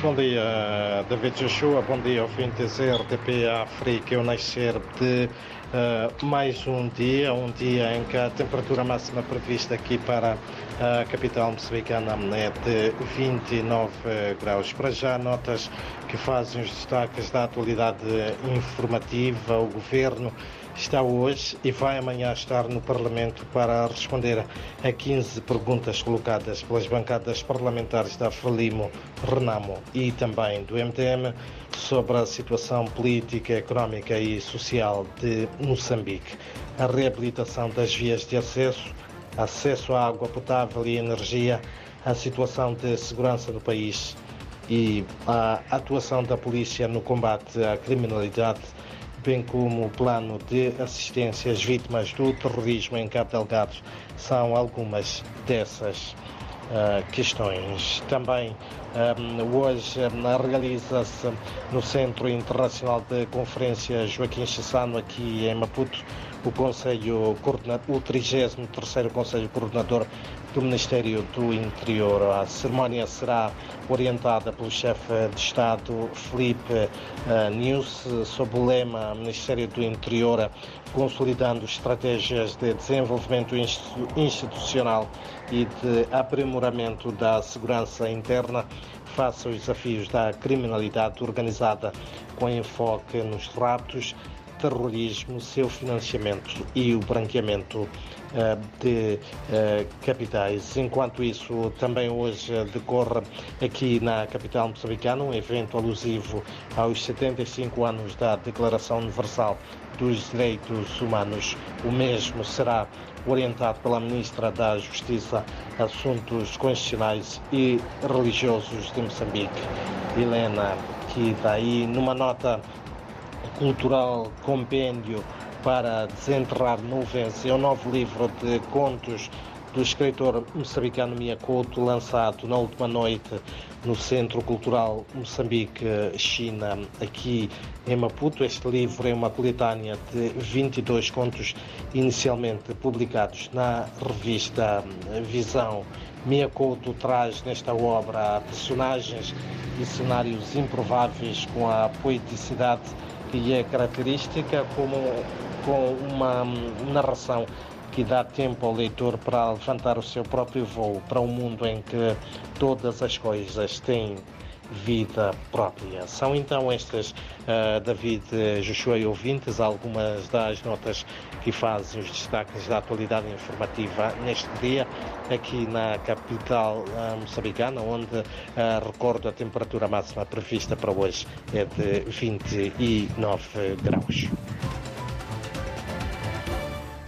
Bom dia, David Joshua. Bom dia, ouvintes RTP África. Eu nascer de uh, mais um dia, um dia em que a temperatura máxima prevista aqui para a capital moçambicana é de 29 graus. Para já, notas que fazem os destaques da atualidade informativa. O governo está hoje e vai amanhã estar no Parlamento para responder a 15 perguntas colocadas pelas bancadas parlamentares da Frelimo, Renamo e também do MTM sobre a situação política, económica e social de Moçambique, a reabilitação das vias de acesso, acesso à água potável e energia, a situação de segurança no país e a atuação da polícia no combate à criminalidade bem como o plano de assistência às vítimas do terrorismo em Cabo Delgado, são algumas dessas uh, questões. Também um, ah, hoje um, realiza-se no Centro Internacional de Conferência Joaquim Chissano, aqui em Maputo, o Conselho o 33º Conselho Coordenador do Ministério do Interior. A cerimónia será orientada pelo chefe de Estado Felipe uh, News sob o lema Ministério do Interior consolidando estratégias de desenvolvimento institucional e de aprimoramento da segurança interna face aos desafios da criminalidade organizada com enfoque nos raptos terrorismo, seu financiamento e o branqueamento uh, de uh, capitais. Enquanto isso, também hoje decorre aqui na capital moçambicana um evento alusivo aos 75 anos da Declaração Universal dos Direitos Humanos. O mesmo será orientado pela Ministra da Justiça, Assuntos Constitucionais e Religiosos de Moçambique, Helena que daí numa nota cultural compêndio para desenterrar nuvens é o novo livro de contos do escritor moçambicano Mia Couto, lançado na última noite no Centro Cultural Moçambique, China, aqui em Maputo. Este livro é uma coletânea de 22 contos inicialmente publicados na revista Visão. Mia Couto traz nesta obra personagens e cenários improváveis com a poeticidade que é característica como com uma narração que dá tempo ao leitor para levantar o seu próprio voo para um mundo em que todas as coisas têm vida própria. São então estas, uh, David Joshua e ouvintes, algumas das notas que fazem os destaques da atualidade informativa neste dia, aqui na capital uh, moçambicana, onde, uh, recordo, a temperatura máxima prevista para hoje é de 29 graus.